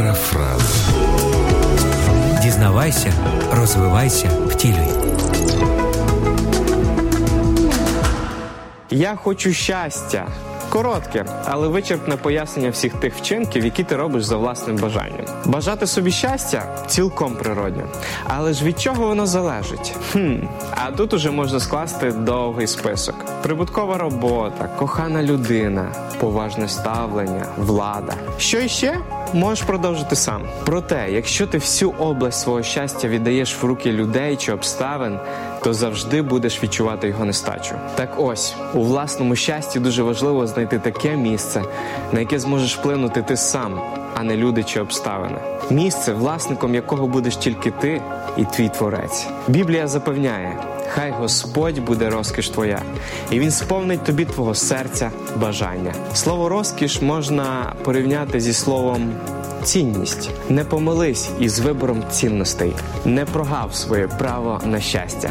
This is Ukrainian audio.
Парафраз. Дізнавайся, розвивайся, втілюй. Я хочу щастя. Коротке, але вичерпне пояснення всіх тих вчинків, які ти робиш за власним бажанням. Бажати собі щастя цілком природньо. Але ж від чого воно залежить? Хм, а тут уже можна скласти довгий список: прибуткова робота, кохана людина, поважне ставлення, влада. Що іще? Можеш продовжити сам. Проте, якщо ти всю область свого щастя віддаєш в руки людей чи обставин, то завжди будеш відчувати його нестачу. Так ось у власному щасті дуже важливо знайти таке місце, на яке зможеш вплинути ти сам, а не люди чи обставини. Місце, власником якого будеш тільки ти і твій творець. Біблія запевняє. Хай Господь буде розкіш твоя, і він сповнить тобі твого серця бажання. Слово розкіш можна порівняти зі словом цінність. Не помились із вибором цінностей, не прогав своє право на щастя.